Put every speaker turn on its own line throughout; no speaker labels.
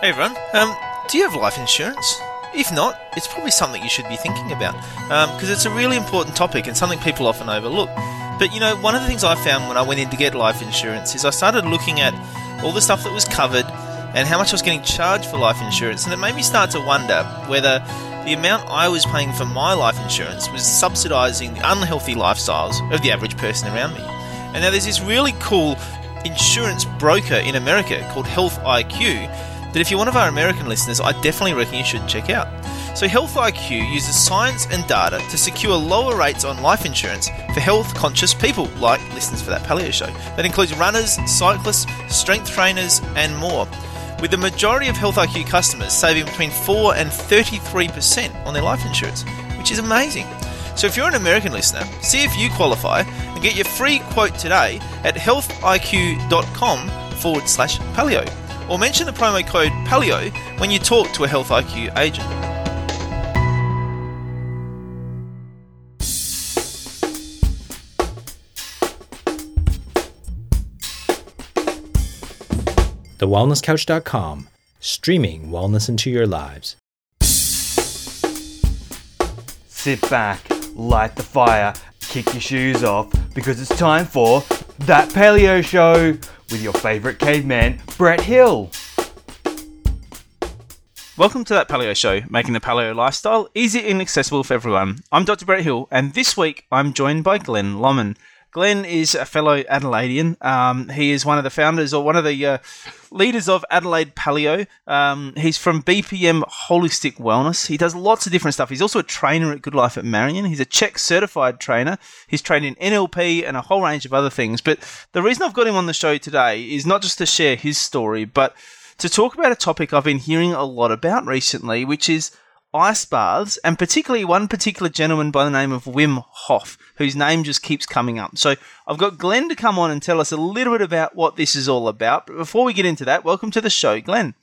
Hey everyone, um, do you have life insurance? If not, it's probably something you should be thinking about because um, it's a really important topic and something people often overlook. But you know, one of the things I found when I went in to get life insurance is I started looking at all the stuff that was covered and how much I was getting charged for life insurance, and it made me start to wonder whether the amount I was paying for my life insurance was subsidising the unhealthy lifestyles of the average person around me. And now there's this really cool insurance broker in America called Health IQ that if you're one of our American listeners, I definitely reckon you should check out. So, Health IQ uses science and data to secure lower rates on life insurance for health conscious people like listeners for that paleo show. That includes runners, cyclists, strength trainers, and more. With the majority of Health IQ customers saving between 4 and 33% on their life insurance, which is amazing. So, if you're an American listener, see if you qualify and get your free quote today at healthiq.com forward slash paleo or mention the promo code PALEO when you talk to a Health IQ agent.
TheWellnessCouch.com, streaming wellness into your lives.
Sit back, light the fire, kick your shoes off, because it's time for That Paleo Show with your favourite caveman, Brett Hill.
Welcome to that Paleo Show, making the paleo lifestyle easy and accessible for everyone. I'm Dr. Brett Hill, and this week I'm joined by Glenn Lommen. Glenn is a fellow Adelaidean. Um, he is one of the founders or one of the uh, leaders of Adelaide Paleo. Um, he's from BPM Holistic Wellness. He does lots of different stuff. He's also a trainer at Good Life at Marion. He's a CHEK certified trainer. He's trained in NLP and a whole range of other things. But the reason I've got him on the show today is not just to share his story, but to talk about a topic I've been hearing a lot about recently, which is ice baths, and particularly one particular gentleman by the name of Wim Hof, whose name just keeps coming up. So I've got Glenn to come on and tell us a little bit about what this is all about. But before we get into that, welcome to the show, Glenn.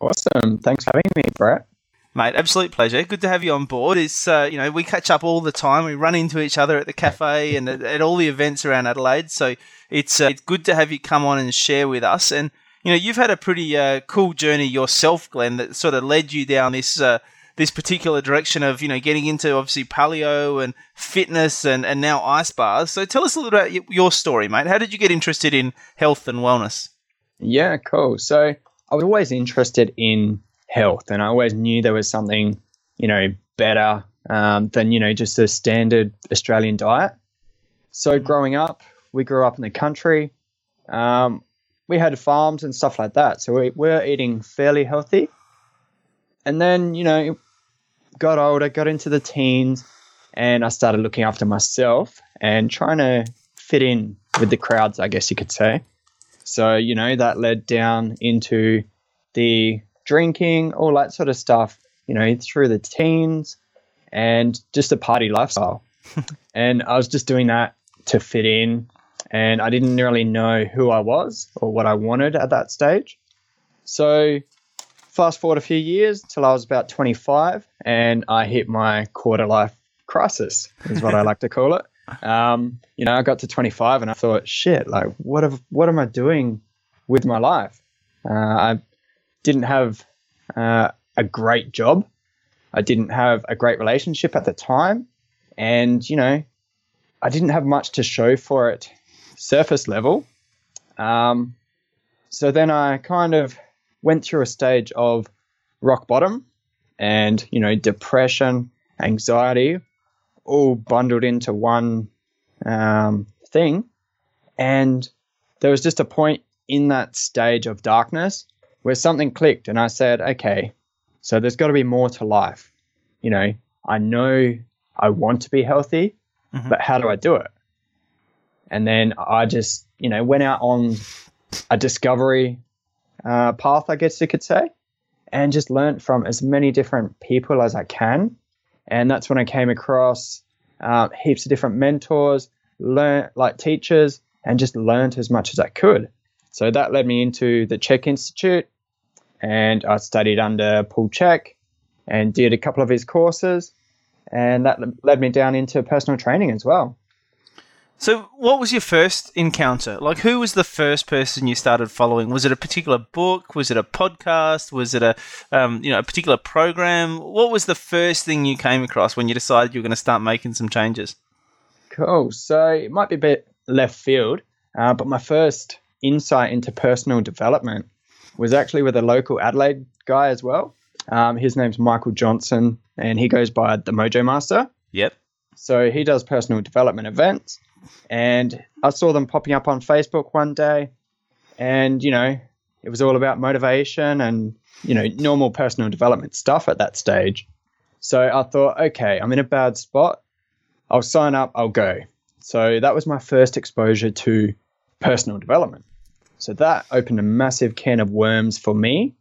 Awesome. Thanks for having me, Brett.
Mate, absolute pleasure. Good to have you on board. It's uh, you know we catch up all the time. We run into each other at the cafe and at, at all the events around Adelaide. So it's uh, it's good to have you come on and share with us. And you know you've had a pretty uh, cool journey yourself, Glenn, that sort of led you down this uh, this particular direction of you know getting into obviously paleo and fitness and, and now ice baths. So tell us a little about your story, mate. How did you get interested in health and wellness?
Yeah, cool. So I was always interested in health, and I always knew there was something you know better um, than you know just a standard Australian diet. So mm-hmm. growing up, we grew up in the country. Um, we had farms and stuff like that, so we were eating fairly healthy. And then you know got older, got into the teens, and I started looking after myself and trying to fit in with the crowds, I guess you could say. So, you know, that led down into the drinking, all that sort of stuff, you know, through the teens and just a party lifestyle. and I was just doing that to fit in. And I didn't really know who I was or what I wanted at that stage. So fast forward a few years till I was about 25, and I hit my quarter life crisis, is what I like to call it. Um, you know, I got to 25 and I thought, shit, like, what have, what am I doing with my life? Uh, I didn't have uh, a great job. I didn't have a great relationship at the time. And, you know, I didn't have much to show for it surface level. Um, so then I kind of went through a stage of rock bottom and, you know, depression, anxiety, all bundled into one um, thing. And there was just a point in that stage of darkness where something clicked, and I said, okay, so there's got to be more to life. You know, I know I want to be healthy, mm-hmm. but how do I do it? And then I just, you know, went out on a discovery uh, path, I guess you could say, and just learned from as many different people as I can. And that's when I came across uh, heaps of different mentors, learn like teachers, and just learned as much as I could. So that led me into the CHEK Institute, and I studied under Paul Chek and did a couple of his courses, and that led me down into personal training as well.
So, what was your first encounter? Like, who was the first person you started following? Was it a particular book? Was it a podcast? Was it a, um, you know, a particular program? What was the first thing you came across when you decided you were going to start making some changes?
Cool. So it might be a bit left field, uh, but my first insight into personal development was actually with a local Adelaide guy as well. Um, his name's Michael Johnson, and he goes by the Mojo Master.
Yep.
So he does personal development events. And I saw them popping up on Facebook one day. And, you know, it was all about motivation and, you know, normal personal development stuff at that stage. So I thought, okay, I'm in a bad spot. I'll sign up, I'll go. So that was my first exposure to personal development. So that opened a massive can of worms for me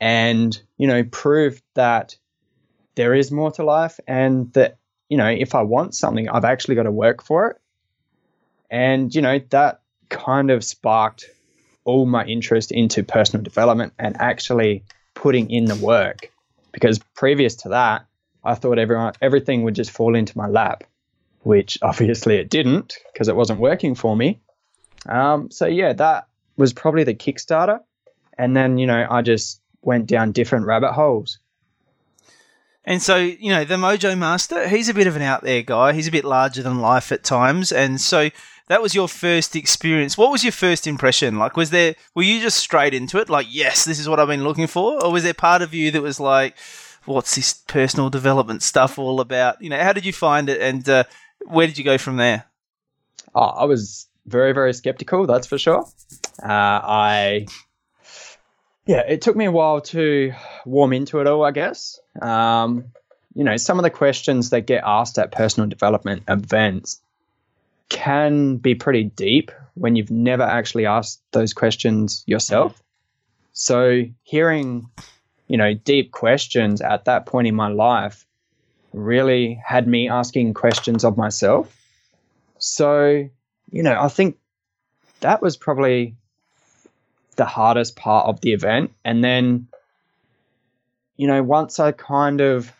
and, you know, proved that there is more to life and that, you know, if I want something, I've actually got to work for it. And, you know, that kind of sparked all my interest into personal development and actually putting in the work. Because previous to that, I thought everyone everything would just fall into my lap, which obviously it didn't because it wasn't working for me. Um, so yeah, that was probably the Kickstarter, and then you know I just went down different rabbit holes.
And so, you know, the Mojo Master, he's a bit of an out there guy. He's a bit larger than life at times. And so that was your first experience. What was your first impression? Like, was there, were you just straight into it? Like, yes, this is what I've been looking for? Or was there part of you that was like, what's this personal development stuff all about? You know, how did you find it and uh, where did you go from there?
Oh, I was very, very skeptical, that's for sure. Uh, I, yeah, it took me a while to warm into it all, I guess. Um, you know, some of the questions that get asked at personal development events can be pretty deep when you've never actually asked those questions yourself. So, hearing, you know, deep questions at that point in my life really had me asking questions of myself. So, you know, I think that was probably the hardest part of the event. And then, you know, once I kind of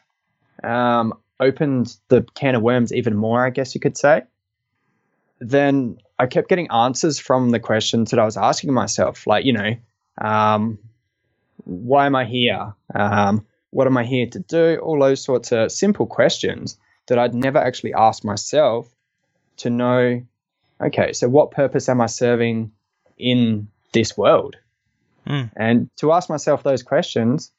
um, opened the can of worms even more, I guess you could say, then I kept getting answers from the questions that I was asking myself. Like, you know, um, why am I here? Um, what am I here to do? All those sorts of simple questions that I'd never actually asked myself to know okay, so what purpose am I serving in this world?
Mm.
And to ask myself those questions,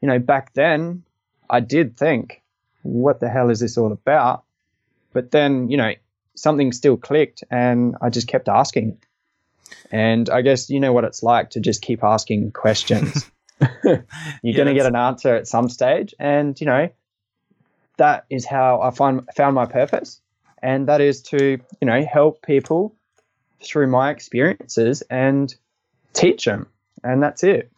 you know, back then I did think, what the hell is this all about? But then, you know, something still clicked and I just kept asking. And I guess you know what it's like to just keep asking questions. You're
Yeah,
going to get an answer at some stage. And, you know, that is how I find, found my purpose. And that is to, you know, help people through my experiences and teach them. And that's it.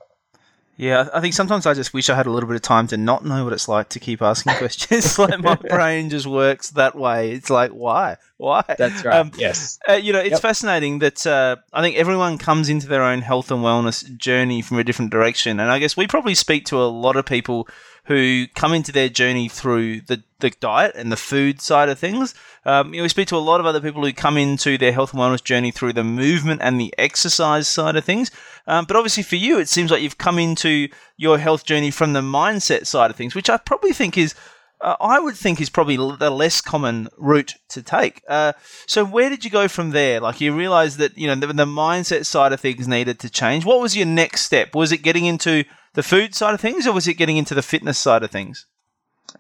Yeah, I think sometimes I just wish I had a little bit of time to not know what it's like to keep asking questions. like my brain just works that way. It's like, why? Why?
That's right.
Um,
yes.
Uh, you know, it's
Yep.
fascinating that uh, I think everyone comes into their own health and wellness journey from a different direction. And I guess we probably speak to a lot of people who come into their journey through the, the diet and the food side of things. Um, you know, we speak to a lot of other people who come into their health and wellness journey through the movement and the exercise side of things. Um, but obviously, for you, it seems like you've come into your health journey from the mindset side of things, which I probably think is uh, I would think is probably the less common route to take. Uh, so where did you go from there? Like you realized that you know the, the mindset side of things needed to change. What was your next step? Was it getting into the food side of things, or was it getting into the fitness side of things?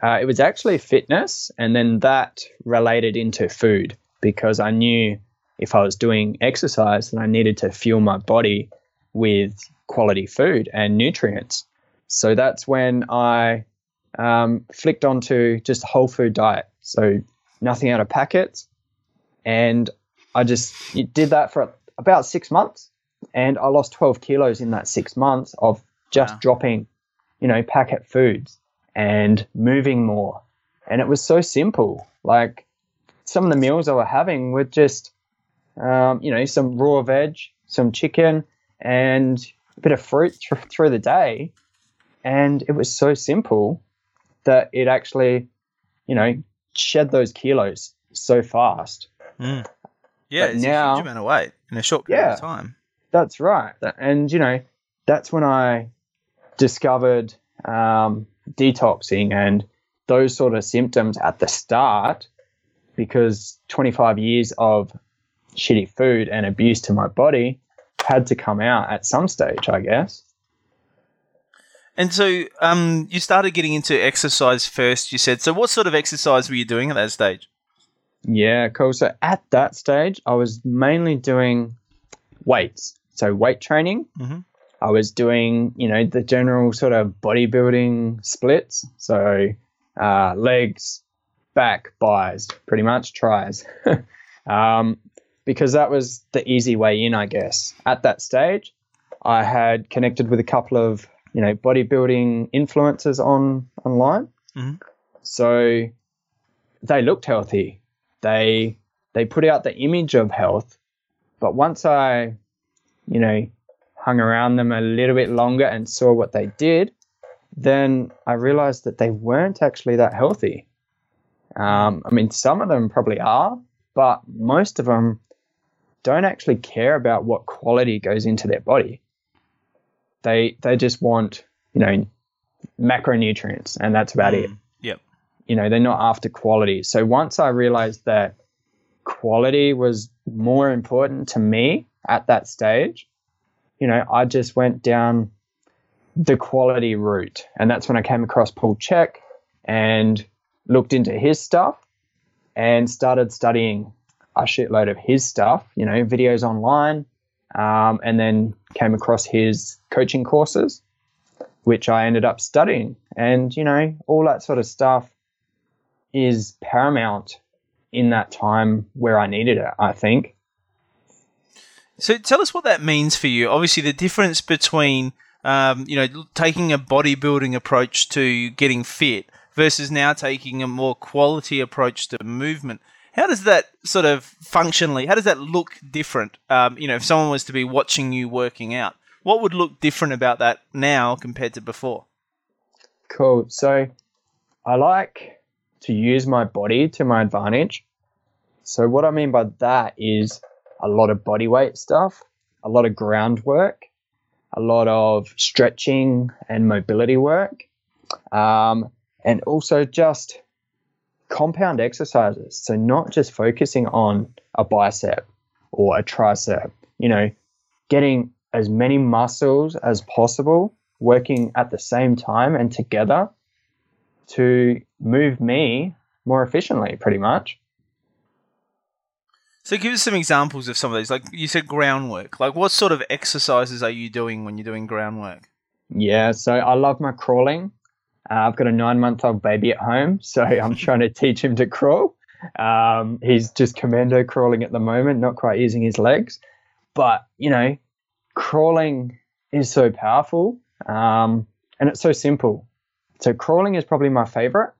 Uh, it was actually fitness, and then that related into food because I knew if I was doing exercise, then I needed to fuel my body with quality food and nutrients. So that's when I um, flicked onto just a whole food diet. So nothing out of packets. And I just did that for about six months. And I lost 12 kilos in that six months of just
Wow.
dropping, you know, packet foods and moving more. And it was so simple. Like some of the meals I were having were just, um, you know, some raw veg, some chicken, and a bit of fruit thr through the day. And it was so simple that it actually, you know, shed those kilos so fast.
Mm. Yeah,
But
it's a huge amount of weight in a short period
Yeah.
of time.
That's right. And, you know, that's when I discovered um, detoxing and those sort of symptoms at the start because 25 years of shitty food and abuse to my body had to come out at some stage, I guess.
And so, um, you started getting into exercise first. You said. So, what sort of exercise were you doing at that stage?
Yeah, cool. So at that stage, I was mainly doing weights. So weight training.
Mhm.
I was doing, you know, the general sort of bodybuilding splits. So uh, legs, back, buys, pretty much tries. um, because that was the easy way in, I guess. At that stage, I had connected with a couple of, you know, bodybuilding influencers on online.
Mhm.
So they looked healthy they they put out the image of health but once i you know hung around them a little bit longer and saw what they did then i realized that they weren't actually that healthy. Um, i mean some of them probably are but most of them don't actually care about what quality goes into their body. They they just want you know macronutrients and that's about it.
Mm, Yep.
you know they're not after quality. So once i realized that quality was more important to me at that stage you know i just went down the quality route and that's when i came across paul chek and looked into his stuff and started studying a shitload of his stuff you know videos online um, and then came across his coaching courses which i ended up studying and you know all that sort of stuff is paramount in that time where I needed it, I think.
So, tell us what that means for you. Obviously, the difference between um, you know taking a bodybuilding approach to getting fit versus now taking a more quality approach to movement. How does that sort of functionally? How does that look different? Um, you know, if someone was to be watching you working out, what would look different about that now compared to before?
Cool. So I like to use my body to my advantage. So what I mean by that is a lot of body weight stuff, a lot of groundwork, a lot of stretching and mobility work, um, and also just compound exercises. So not just focusing on a bicep or a tricep, you know, getting as many muscles as possible working at the same time and together to move me more efficiently, pretty much.
So, give us some examples of some of these. Like you said, groundwork. Like, what sort of exercises are you doing when you're doing groundwork?
Yeah, so I love my crawling. Uh, I've got a nine month old baby at home, so I'm trying to teach him to crawl. Um, he's just commando crawling at the moment, not quite using his legs. But, you know, crawling is so powerful um, and it's so simple. So, crawling is probably my favorite.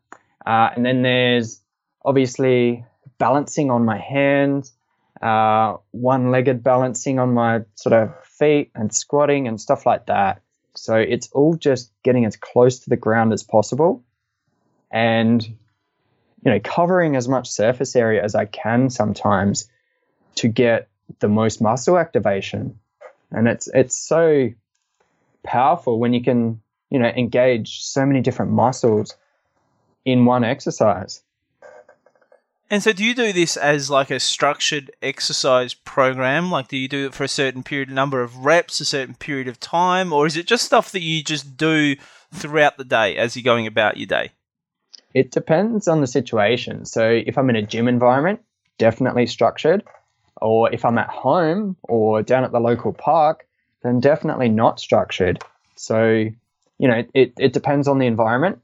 Uh, and then there's obviously balancing on my hands, uh, one legged balancing on my sort of feet, and squatting and stuff like that. So it's all just getting as close to the ground as possible and you know covering as much surface area as I can sometimes to get the most muscle activation. And it's it's so powerful when you can, you know, engage so many different muscles in one exercise.
And so, do you do this as like a structured exercise program? Like, do you do it for a certain period, number of reps, a certain period of time, or is it just stuff that you just do throughout the day as you're going about your day?
It depends on the situation. So if I'm in a gym environment, definitely structured. Or if I'm at home or down at the local park, then definitely not structured. So, you know, it, it depends on the environment.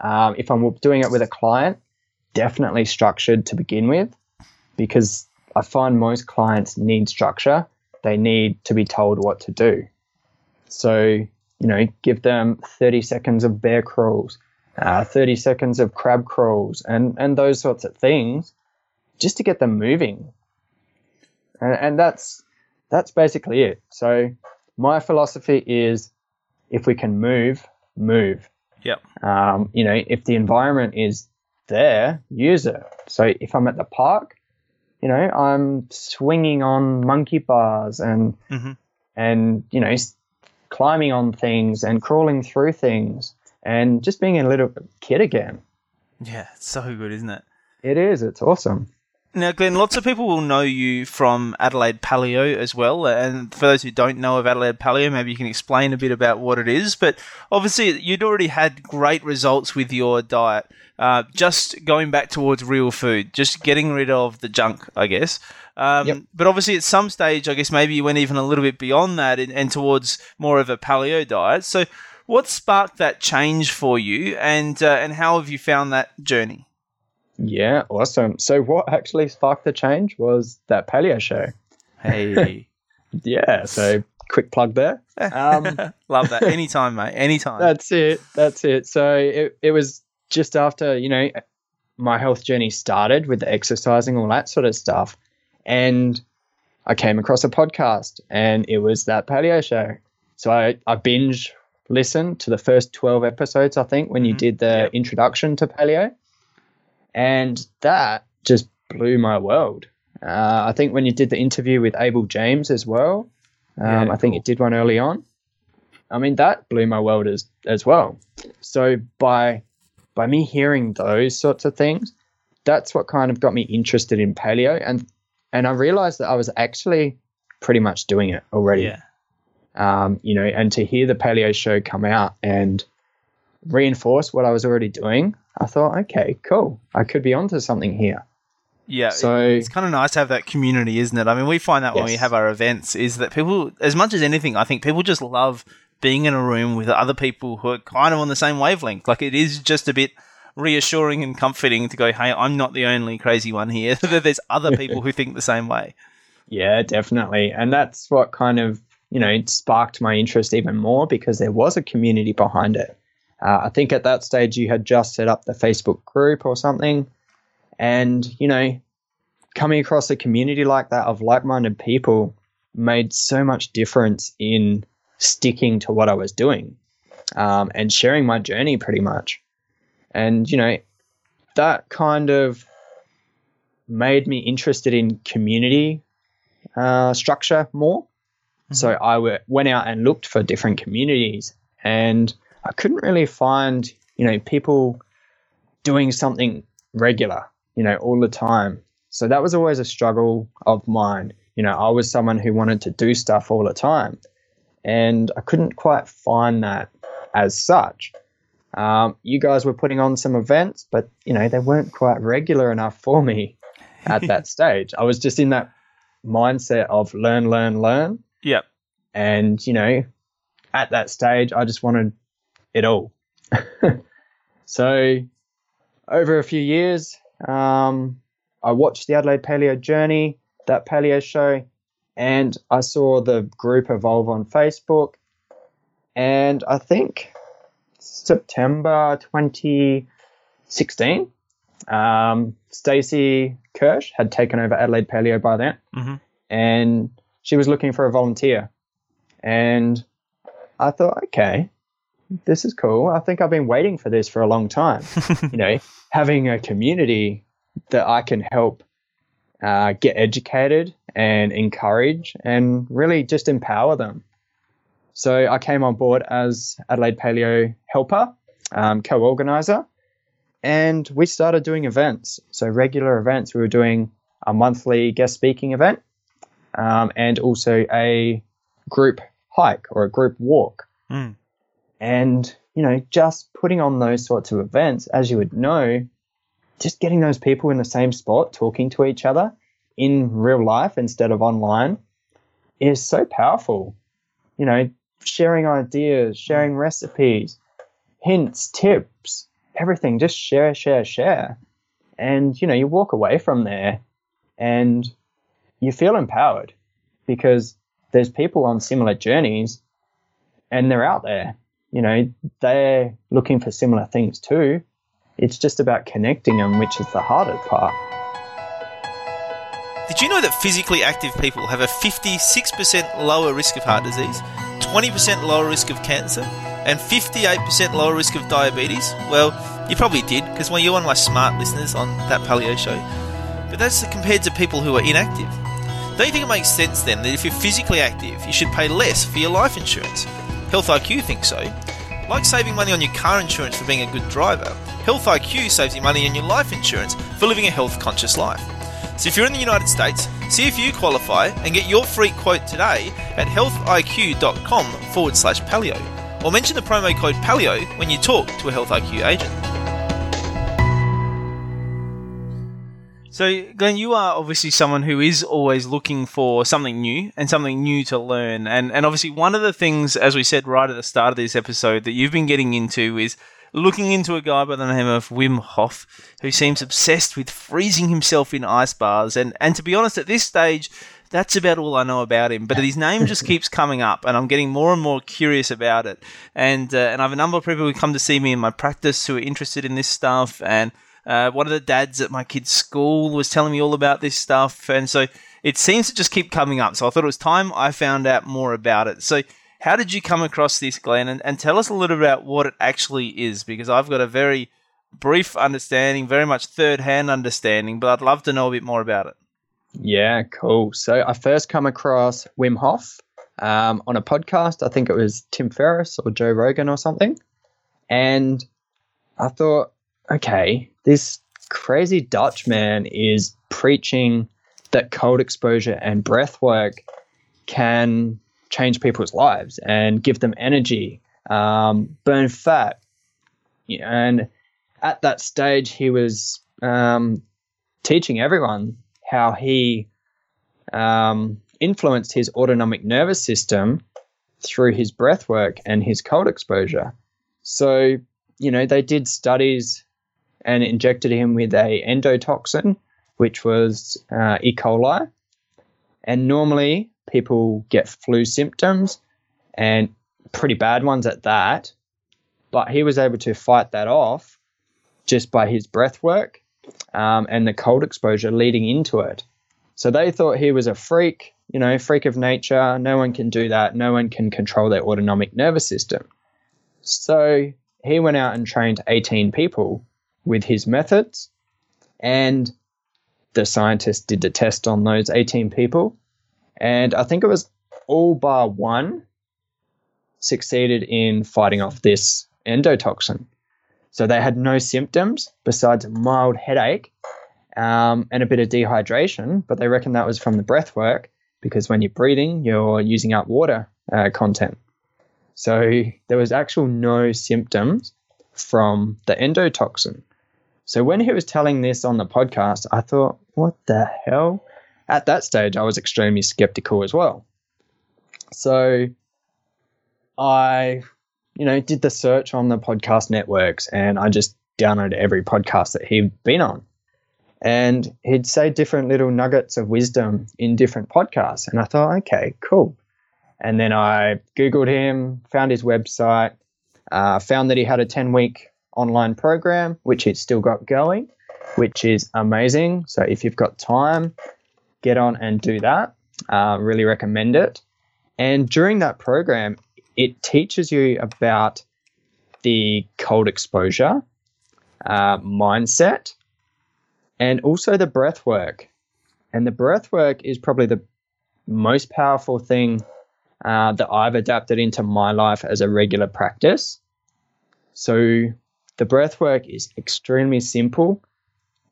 Um, if I'm doing it with a client, definitely structured to begin with, because I find most clients need structure. They need to be told what to do. So, you know, give them 30 seconds of bear crawls, uh, 30 seconds of crab crawls, and, and those sorts of things just to get them moving. And, and that's, that's basically it. So, my philosophy is if we can move, move.
Yep.
Um, you know, if the environment is there, use it. So if I'm at the park, you know, I'm swinging on monkey bars and
hmm
and you know, climbing on things and crawling through things and just being a little kid again.
Yeah, it's so good, isn't it?
It is. It's awesome.
Now, Glenn, lots of people will know you from Adelaide Paleo as well. And for those who don't know of Adelaide Paleo, maybe you can explain a bit about what it is. But obviously, you'd already had great results with your diet. Uh, just going back towards real food, just getting rid of the junk, I guess. Um,
Yep.
But obviously, at some stage, I guess maybe you went even a little bit beyond that and, and towards more of a paleo diet. So, what sparked that change for you, and uh, and how have you found that journey?
Yeah, awesome. So what actually sparked the change was that paleo show.
Hey,
Yeah. So quick plug there. Um,
love that. Anytime, mate. Anytime.
That's it. That's it. So it, it was just after, you know, my health journey started with the exercising, all that sort of stuff. And I came across a podcast and it was that paleo show. So I, I binge listened to the first 12 episodes, I think, when you
Mhm.
did the
Yep.
introduction to paleo. And that just blew my world. Uh, I think when you did the interview with Abel James as well, um,
Yeah,
I think
cool.
it did one early on. I mean, that blew my world as as well. So by by me hearing those sorts of things, that's what kind of got me interested in paleo, and and I realized that I was actually pretty much doing it already.
yeah.
Um, you know, and to hear the paleo show come out and reinforce what I was already doing, I thought, okay, cool, I could be onto something here.
Yeah.
So
it's kind of nice to have that community, isn't it? I mean, we find that when we have our events, is that people, as much as anything, I think people just love being in a room with other people who are kind of on the same wavelength. Like it is just a bit reassuring and comforting to go, hey, I'm not the only crazy one here. that there's other people who think the same way.
Yeah, definitely. And that's what kind of, you know, sparked my interest even more because there was a community behind it. Uh, I think at that stage you had just set up the Facebook group or something. And, you know, coming across a community like that of like minded people made so much difference in sticking to what I was doing um, and sharing my journey pretty much. And, you know, that kind of made me interested in community uh, structure more. So I w- went out and looked for different communities, and I couldn't really find, you know, people doing something regular, you know, all the time. So that was always a struggle of mine. You know, I was someone who wanted to do stuff all the time, and I couldn't quite find that as such. Um, you guys were putting on some events, but you know they weren't quite regular enough for me at that stage. I was just in that mindset of learn, learn, learn.
Yep.
And, you know, at that stage, I just wanted it all. so, over a few years, um, I watched the Adelaide Paleo Journey, that paleo show, and I saw the group evolve on Facebook. And I think September 2016, um, Stacey Kirsch had taken over Adelaide Paleo by then
Mhm.
and she was looking for a volunteer. And I thought, okay, this is cool. I think I've been waiting for this for a long time. you know, having a community that I can help uh, get educated and encourage and really just empower them. So I came on board as Adelaide Paleo helper, um, co organizer, and we started doing events. So, regular events. We were doing a monthly guest speaking event um, and also a group hike or a group walk.
Mm.
And, you know, just putting on those sorts of events, as you would know, just getting those people in the same spot talking to each other in real life instead of online is so powerful. You know, sharing ideas, sharing recipes, hints, tips, everything, just share, share, share. And, you know, you walk away from there and you feel empowered because there's people on similar journeys and they're out there. You know, they're looking for similar things too. It's just about connecting them, which is the hardest part.
Did you know that physically active people have a 56% lower risk of heart disease, 20% lower risk of cancer, and 58% lower risk of diabetes? Well, you probably did, because when you're one of my smart listeners on that paleo show.
but that's compared to people who are inactive. Don't you think it makes sense then that if you're physically active, you should pay less for your life insurance? Health IQ thinks so. Like saving money on your car insurance for being a good driver, Health IQ saves you money on your life insurance for living a health conscious life. So if you're in the United States, see if you qualify and get your free quote today at healthiq.com forward slash paleo. Or mention the promo code paleo when you talk to a Health IQ agent.
So, Glenn, you are obviously someone who is always looking for something new and something new to learn. And, and obviously, one of the things, as we said right at the start of this episode, that you've been getting into is looking into a guy by the name of Wim Hof, who seems obsessed with freezing himself in ice baths. And, and to be honest, at this stage, that's about all I know about him. But his name just keeps coming up, and I'm getting more and more curious about it. And uh, and I have a number of people who come to see me in my practice who are interested in this stuff. And uh, one of the dads at my kid's school was telling me all about this stuff, and so it seems to just keep coming up. So I thought it was time I found out more about it. So how did you come across this, Glenn? And, and tell us a little bit about what it actually is, because I've got a very brief understanding, very much third hand understanding, but I'd love to know a bit more about it.
Yeah, cool. So I first come across Wim Hof um, on a podcast. I think it was Tim Ferriss or Joe Rogan or something. And I thought, okay, this crazy Dutch man is preaching that cold exposure and breath work can change people's lives and give them energy, um, burn fat. And at that stage, he was um, teaching everyone how he um, influenced his autonomic nervous system through his breath work and his cold exposure. So, you know, they did studies and injected him with a endotoxin, which was uh, E. coli. And normally people get flu symptoms and pretty bad ones at that. But he was able to fight that off just by his breath work um, and the cold exposure leading into it. So they thought he was a freak, you know, freak of nature. No one can do that. No one can control their autonomic nervous system. So he went out and trained 18 people with his methods. And the scientists did the test on those 18 people. And I think it was all bar one succeeded in fighting off this endotoxin. So they had no symptoms besides a mild headache um, and a bit of dehydration, but they reckon that was from the breath work because when you're breathing, you're using up water uh, content. So there was actual no symptoms from the endotoxin. So when he was telling this on the podcast, I thought, what the hell? At that stage, I was extremely skeptical as well. So I, you know, did the search on the podcast networks and I just downloaded every podcast that he'd been on. And he'd say different little nuggets of wisdom in different podcasts. And I thought, okay, cool. And then I Googled him, found his website, uh, found that he had a 10 week online program, which he's still got going, which is amazing. So if you've got time, get on and do that. Uh, really recommend it. And during that program, it teaches you about the cold exposure uh, mindset and also the breath work. And the breath work is probably the most powerful thing uh, that I've adapted into my life as a regular practice. So the breath work is extremely simple,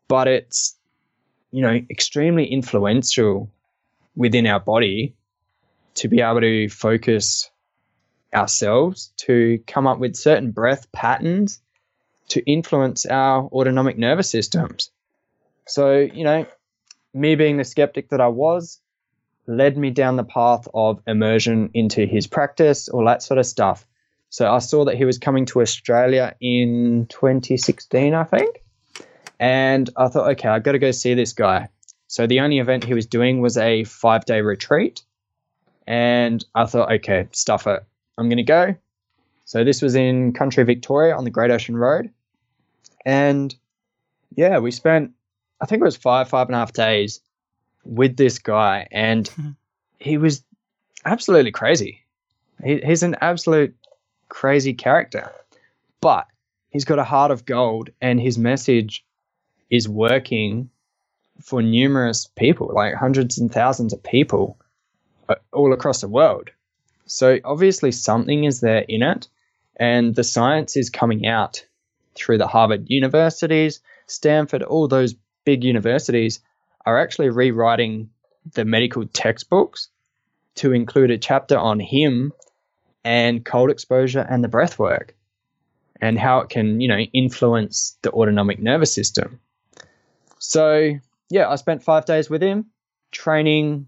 but it's you know extremely influential within our body to be able to focus ourselves to come up with certain breath patterns to influence our autonomic nervous systems. So, you know, me being the skeptic that I was led me down the path of immersion into his practice, all that sort of stuff. So I saw that he was coming to Australia in 2016, I think. And I thought, okay, I've got to go see this guy. So the only event he was doing was a five day retreat. And I thought, okay, stuff it. I'm going to go. So this was in country Victoria on the Great Ocean Road. And yeah, we spent, I think it was five, five and a half days with this guy. And hmm. he was absolutely crazy. He, he's an absolute crazy character, but he's got a heart of gold and his message is working for numerous people, like hundreds and thousands of people uh, all across the world. So obviously something is there in it, and the science is coming out through the Harvard universities, Stanford, all those big universities are actually rewriting the medical textbooks to include a chapter on him and cold exposure and the breath work and how it can, you know, influence the autonomic nervous system. So, yeah, I spent five days with him, training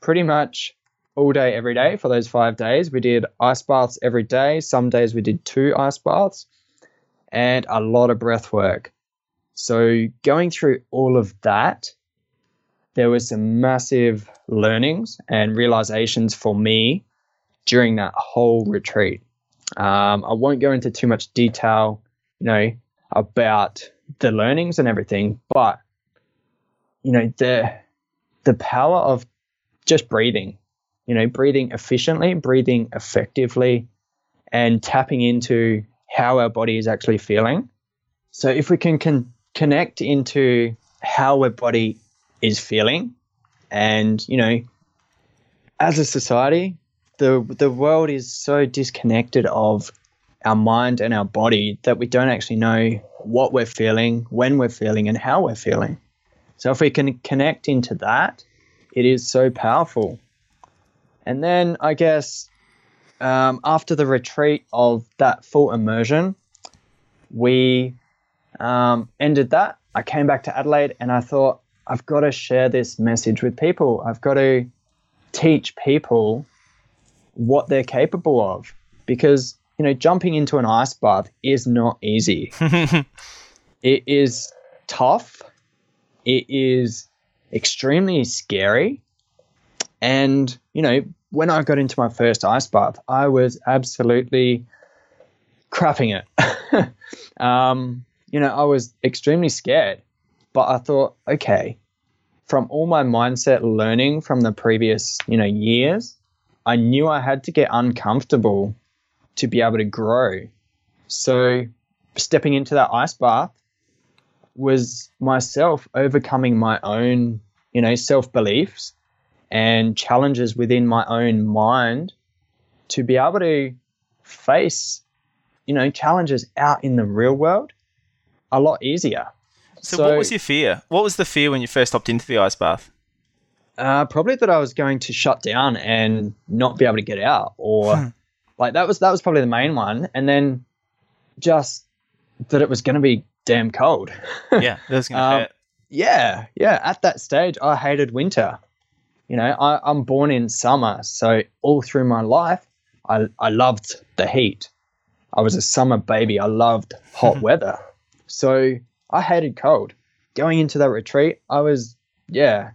pretty much all day, every day for those five days. We did ice baths every day. Some days we did two ice baths and a lot of breath work. So, going through all of that, there was some massive learnings and realizations for me during that whole retreat. Um, I won't go into too much detail, you know, about the learnings and everything, but you know the the power of just breathing, you know, breathing efficiently, breathing effectively, and tapping into how our body is actually feeling. So if we can con- connect into how our body is feeling, and you know, as a society, the the world is so disconnected of our mind and our body that we don't actually know what we're feeling, when we're feeling, and how we're feeling. So if we can connect into that, it is so powerful. And then I guess um, after the retreat of that full immersion, we um, ended that. I came back to Adelaide and I thought, I've got to share this message with people. I've got to teach people what they're capable of because, you know, jumping into an ice bath is not easy. it is tough, it is extremely scary. And, you know, when I got into my first ice bath, I was absolutely crapping it. um, you know, I was extremely scared, but I thought, okay, from all my mindset learning from the previous, you know, years, I knew I had to get uncomfortable to be able to grow. So, stepping into that ice bath was myself overcoming my own, you know, self beliefs and challenges within my own mind to be able to face, you know, challenges out in the real world a lot easier.
So, so what was your fear? What was the fear when you first hopped into the ice bath?
Uh, probably that I was going to shut down and not be able to get out, or hmm. like that was that was probably the main one. And then just that it was going to be damn cold.
yeah, that was going to um.
Yeah, yeah. At that stage, I hated winter. You know, I, I'm born in summer, so all through my life, I I loved the heat. I was a summer baby. I loved hot weather. So I hated cold. Going into that retreat, I was, yeah,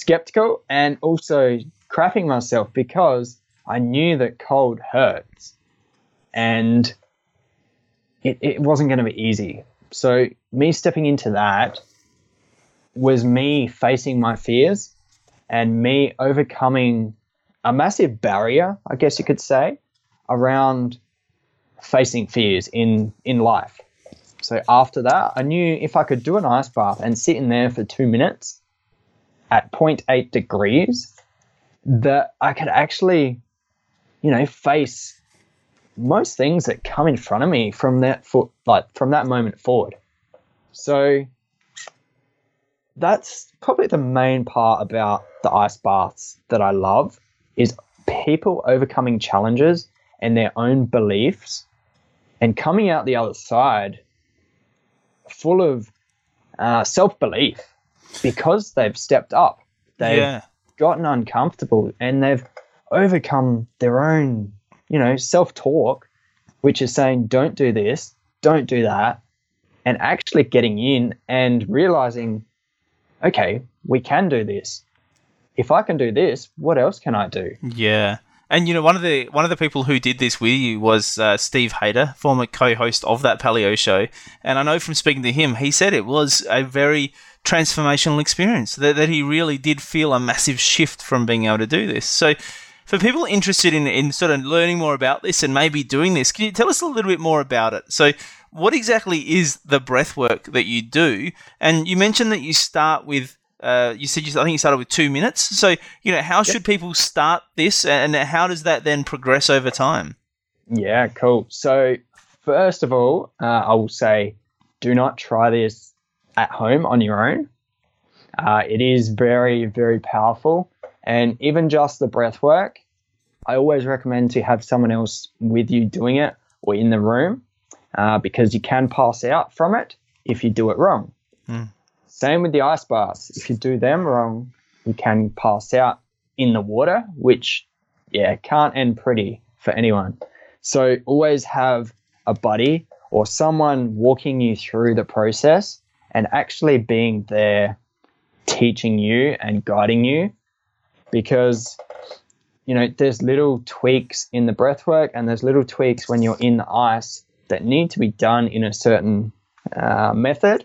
skeptical and also crapping myself because I knew that cold hurts and it, it wasn't going to be easy. So, me stepping into that was me facing my fears and me overcoming a massive barrier, I guess you could say, around facing fears in, in life. So after that, I knew if I could do an ice bath and sit in there for two minutes at 0.8 degrees, that I could actually, you know, face most things that come in front of me from that foot, like from that moment forward. So that's probably the main part about the ice baths that I love is people overcoming challenges and their own beliefs and coming out the other side full of uh, self belief because they've stepped up. They've yeah. gotten uncomfortable and they've overcome their own, you know, self talk, which is saying, don't do this, don't do that, and actually getting in and realizing, okay, we can do this. If I can do this, what else can I do?
Yeah. And you know, one of the one of the people who did this with you was uh, Steve Hayter, former co-host of that Paleo show. And I know from speaking to him, he said it was a very transformational experience. That, that he really did feel a massive shift from being able to do this. So, for people interested in, in sort of learning more about this and maybe doing this, can you tell us a little bit more about it? So, what exactly is the breath work that you do? And you mentioned that you start with. Uh, you said you, I think you started with two minutes. So you know, how should people start this, and how does that then progress over time?
Yeah, cool. So first of all, uh, I will say, do not try this at home on your own. Uh, it is very, very powerful. And even just the breath work, I always recommend to have someone else with you doing it or in the room uh, because you can pass out from it if you do it wrong.
Mm.
Same with the ice baths. If you do them wrong, you can pass out in the water, which, yeah, can't end pretty for anyone. So always have a buddy or someone walking you through the process and actually being there teaching you and guiding you because you know there's little tweaks in the breath work and there's little tweaks when you're in the ice that need to be done in a certain uh, method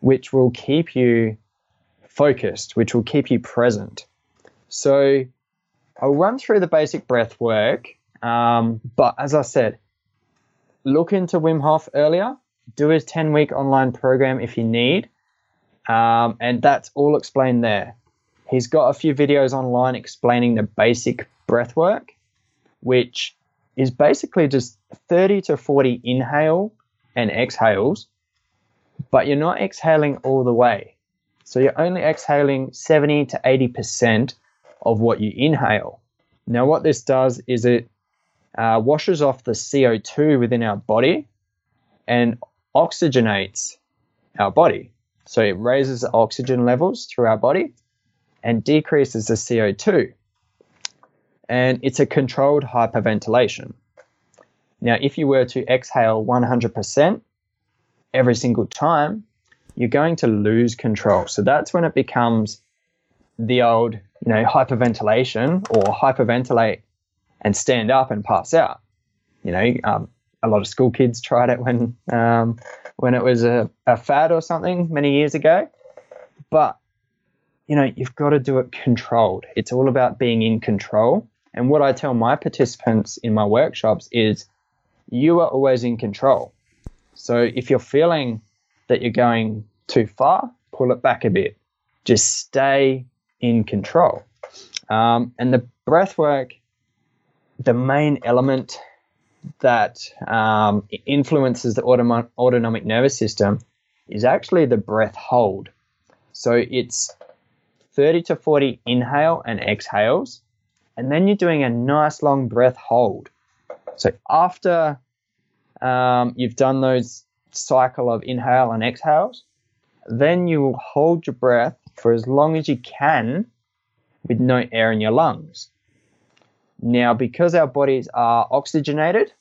which will keep you focused which will keep you present. So i'll run through the basic breath work um, but as i said look into wim hof earlier do his 10 week online program if you need um, and that's all explained there. He's got a few videos online explaining the basic breath work, which is basically just 30 to 40 inhale and exhales, but you're not exhaling all the way. So you're only exhaling 70 to 80% of what you inhale. Now, what this does is it uh, washes off the CO2 within our body and oxygenates our body. So it raises oxygen levels through our body and decreases the CO2. And it's a controlled hyperventilation. Now, if you were to exhale 100% every single time, you're going to lose control. So that's when it becomes the old, you know, hyperventilation or hyperventilate and stand up and pass out. You know, um, a lot of school kids tried it when um, when it was a, a fad or something many years ago. But you know, you've got to do it controlled. It's all about being in control. And what I tell my participants in my workshops is you are always in control. So if you're feeling that you're going too far, pull it back a bit. Just stay in control. Um, and the breath work, the main element that um, influences the autonomic nervous system is actually the breath hold. So it's 30 to 40 inhale and exhales, and then you're doing a nice long breath hold. So after um, you've done those cycle of inhale and exhales, then you will hold your breath for as long as you can with no air in your lungs. Now, because our bodies are oxygenated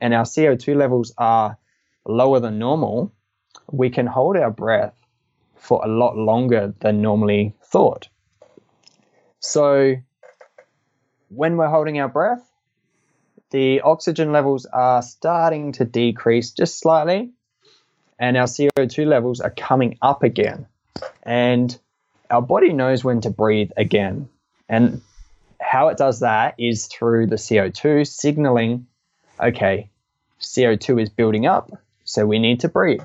and our CO2 levels are lower than normal, we can hold our breath for a lot longer than normally thought. So, when we're holding our breath, the oxygen levels are starting to decrease just slightly, and our CO2 levels are coming up again. And our body knows when to breathe again. And how it does that is through the CO2 signaling, okay, CO2 is building up, so we need to breathe.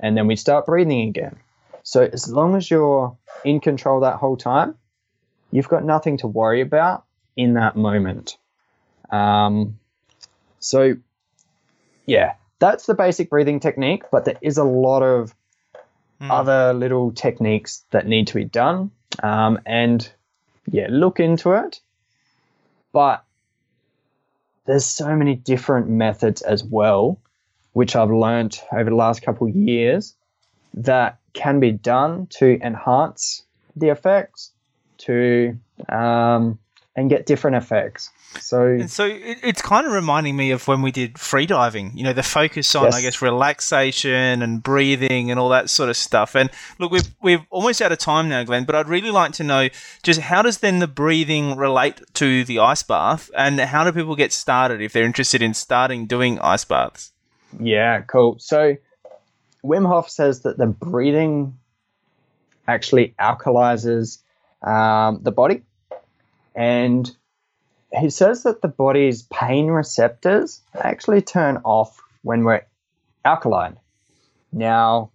And then we start breathing again. So as long as you're in control that whole time, you've got nothing to worry about in that moment. Um, so, yeah, that's the basic breathing technique, but there is a lot of mm. other little techniques that need to be done. Um, and yeah, look into it. But there's so many different methods as well, which I've learned over the last couple of years that can be done to enhance the effects, to um, and get different effects. So,
and so it, it's kind of reminding me of when we did freediving. You know, the focus on, yes. I guess, relaxation and breathing and all that sort of stuff. And look, we've we're almost out of time now, Glenn. But I'd really like to know just how does then the breathing relate to the ice bath, and how do people get started if they're interested in starting doing ice baths?
Yeah, cool. So Wim Hof says that the breathing actually alkalizes um, the body and he says that the body's pain receptors actually turn off when we're alkaline. Now,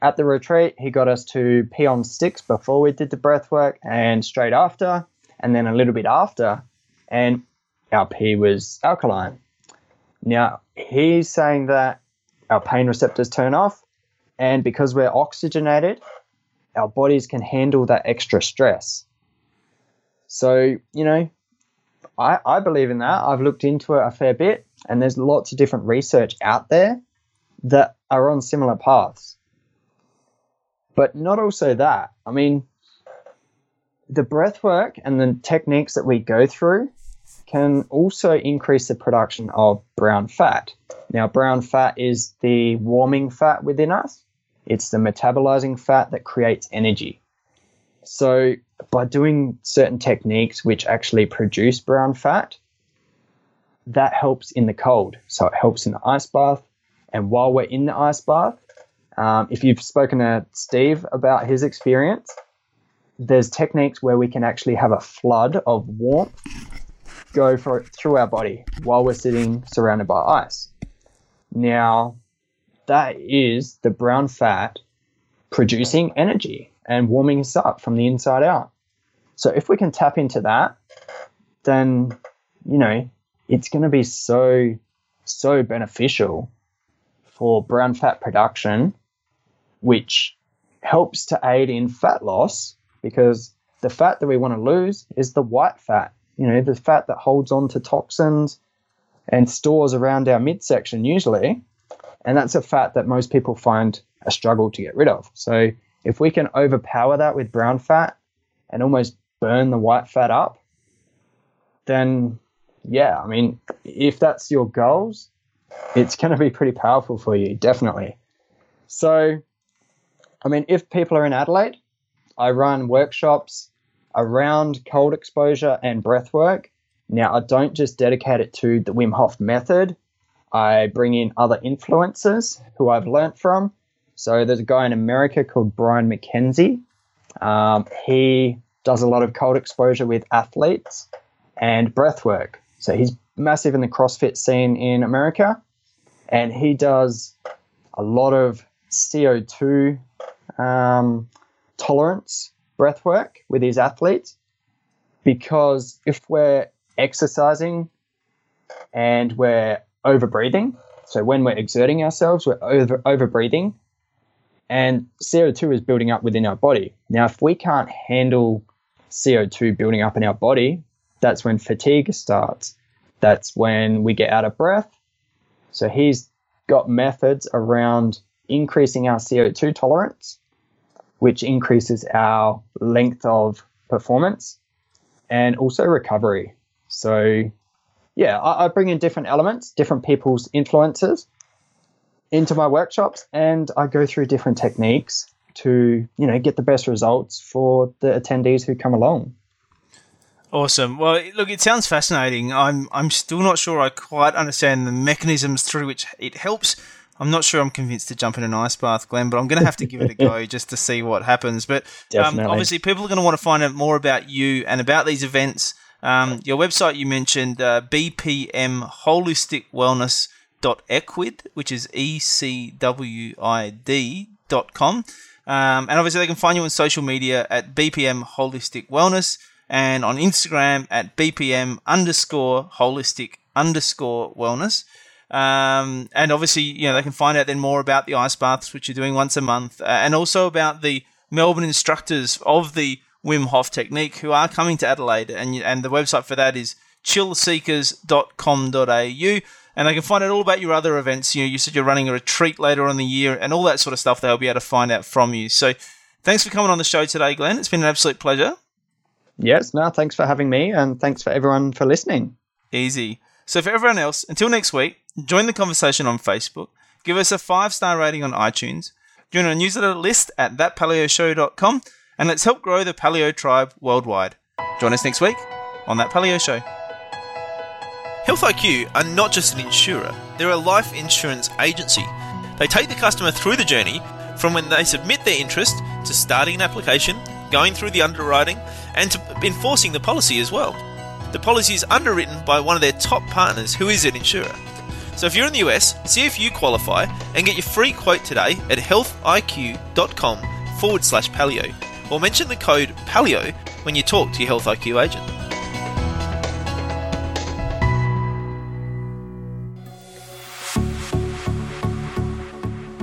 at the retreat, he got us to pee on sticks before we did the breath work and straight after, and then a little bit after, and our pee was alkaline. Now, he's saying that our pain receptors turn off, and because we're oxygenated, our bodies can handle that extra stress. So, you know, I, I believe in that. I've looked into it a fair bit, and there's lots of different research out there that are on similar paths. But not also that. I mean, the breath work and the techniques that we go through can also increase the production of brown fat. Now, brown fat is the warming fat within us, it's the metabolizing fat that creates energy. So, by doing certain techniques which actually produce brown fat, that helps in the cold. So, it helps in the ice bath. And while we're in the ice bath, um, if you've spoken to Steve about his experience, there's techniques where we can actually have a flood of warmth go for, through our body while we're sitting surrounded by ice. Now, that is the brown fat producing energy and warming us up from the inside out. So if we can tap into that, then, you know, it's going to be so, so beneficial for brown fat production, which helps to aid in fat loss because the fat that we want to lose is the white fat, you know, the fat that holds on to toxins and stores around our midsection usually. And that's a fat that most people find a struggle to get rid of. So if we can overpower that with brown fat and almost burn the white fat up, then yeah, I mean, if that's your goals, it's going to be pretty powerful for you, definitely. So, I mean, if people are in Adelaide, I run workshops around cold exposure and breath work. Now, I don't just dedicate it to the Wim Hof method. I bring in other influencers who I've learnt from. So there's a guy in America called Brian McKenzie. Um, he does a lot of cold exposure with athletes and breath work. So he's massive in the CrossFit scene in America, and he does a lot of CO2 um, tolerance breath work with his athletes because if we're exercising and we're over breathing, so when we're exerting ourselves, we're over breathing, and CO2 is building up within our body. Now, if we can't handle CO2 building up in our body, that's when fatigue starts. That's when we get out of breath. So he's got methods around increasing our CO2 tolerance, which increases our length of performance and also recovery. So, yeah, I, I bring in different elements, different people's influences into my workshops, and I go through different techniques to, you know, get the best results for the attendees who come along.
Awesome. Well, look, it sounds fascinating. I'm I'm still not sure I quite understand the mechanisms through which it helps. I'm not sure I'm convinced to jump in an ice bath, Glenn, but I'm going to have to give it a go just to see what happens. But um, obviously, people are going to want to find out more about you and about these events. Um, your website you mentioned, uh, BPM Holistic Wellness ecwid, which is e c w i d dot com, um, and obviously they can find you on social media at BPM Holistic Wellness and on Instagram at BPM underscore holistic underscore wellness. Um, and obviously, you know, they can find out then more about the ice baths, which you're doing once a month, uh, and also about the Melbourne instructors of the Wim Hof technique who are coming to Adelaide. And, and the website for that is chillseekers.com.au. And they can find out all about your other events. You know, you said you're running a retreat later on in the year and all that sort of stuff they'll be able to find out from you. So thanks for coming on the show today, Glenn. It's been an absolute pleasure.
Yes, no, thanks for having me and thanks for everyone for listening.
Easy. So, for everyone else, until next week, join the conversation on Facebook, give us a five star rating on iTunes, join our newsletter list at thatpaleoshow.com, and let's help grow the paleo tribe worldwide. Join us next week on That Paleo Show.
Health IQ are not just an insurer, they're a life insurance agency. They take the customer through the journey from when they submit their interest to starting an application, going through the underwriting, and to enforcing the policy as well. The policy is underwritten by one of their top partners who is an insurer. So if you're in the US, see if you qualify and get your free quote today at healthiq.com forward slash paleo or mention the code paleo when you talk to your Health IQ agent.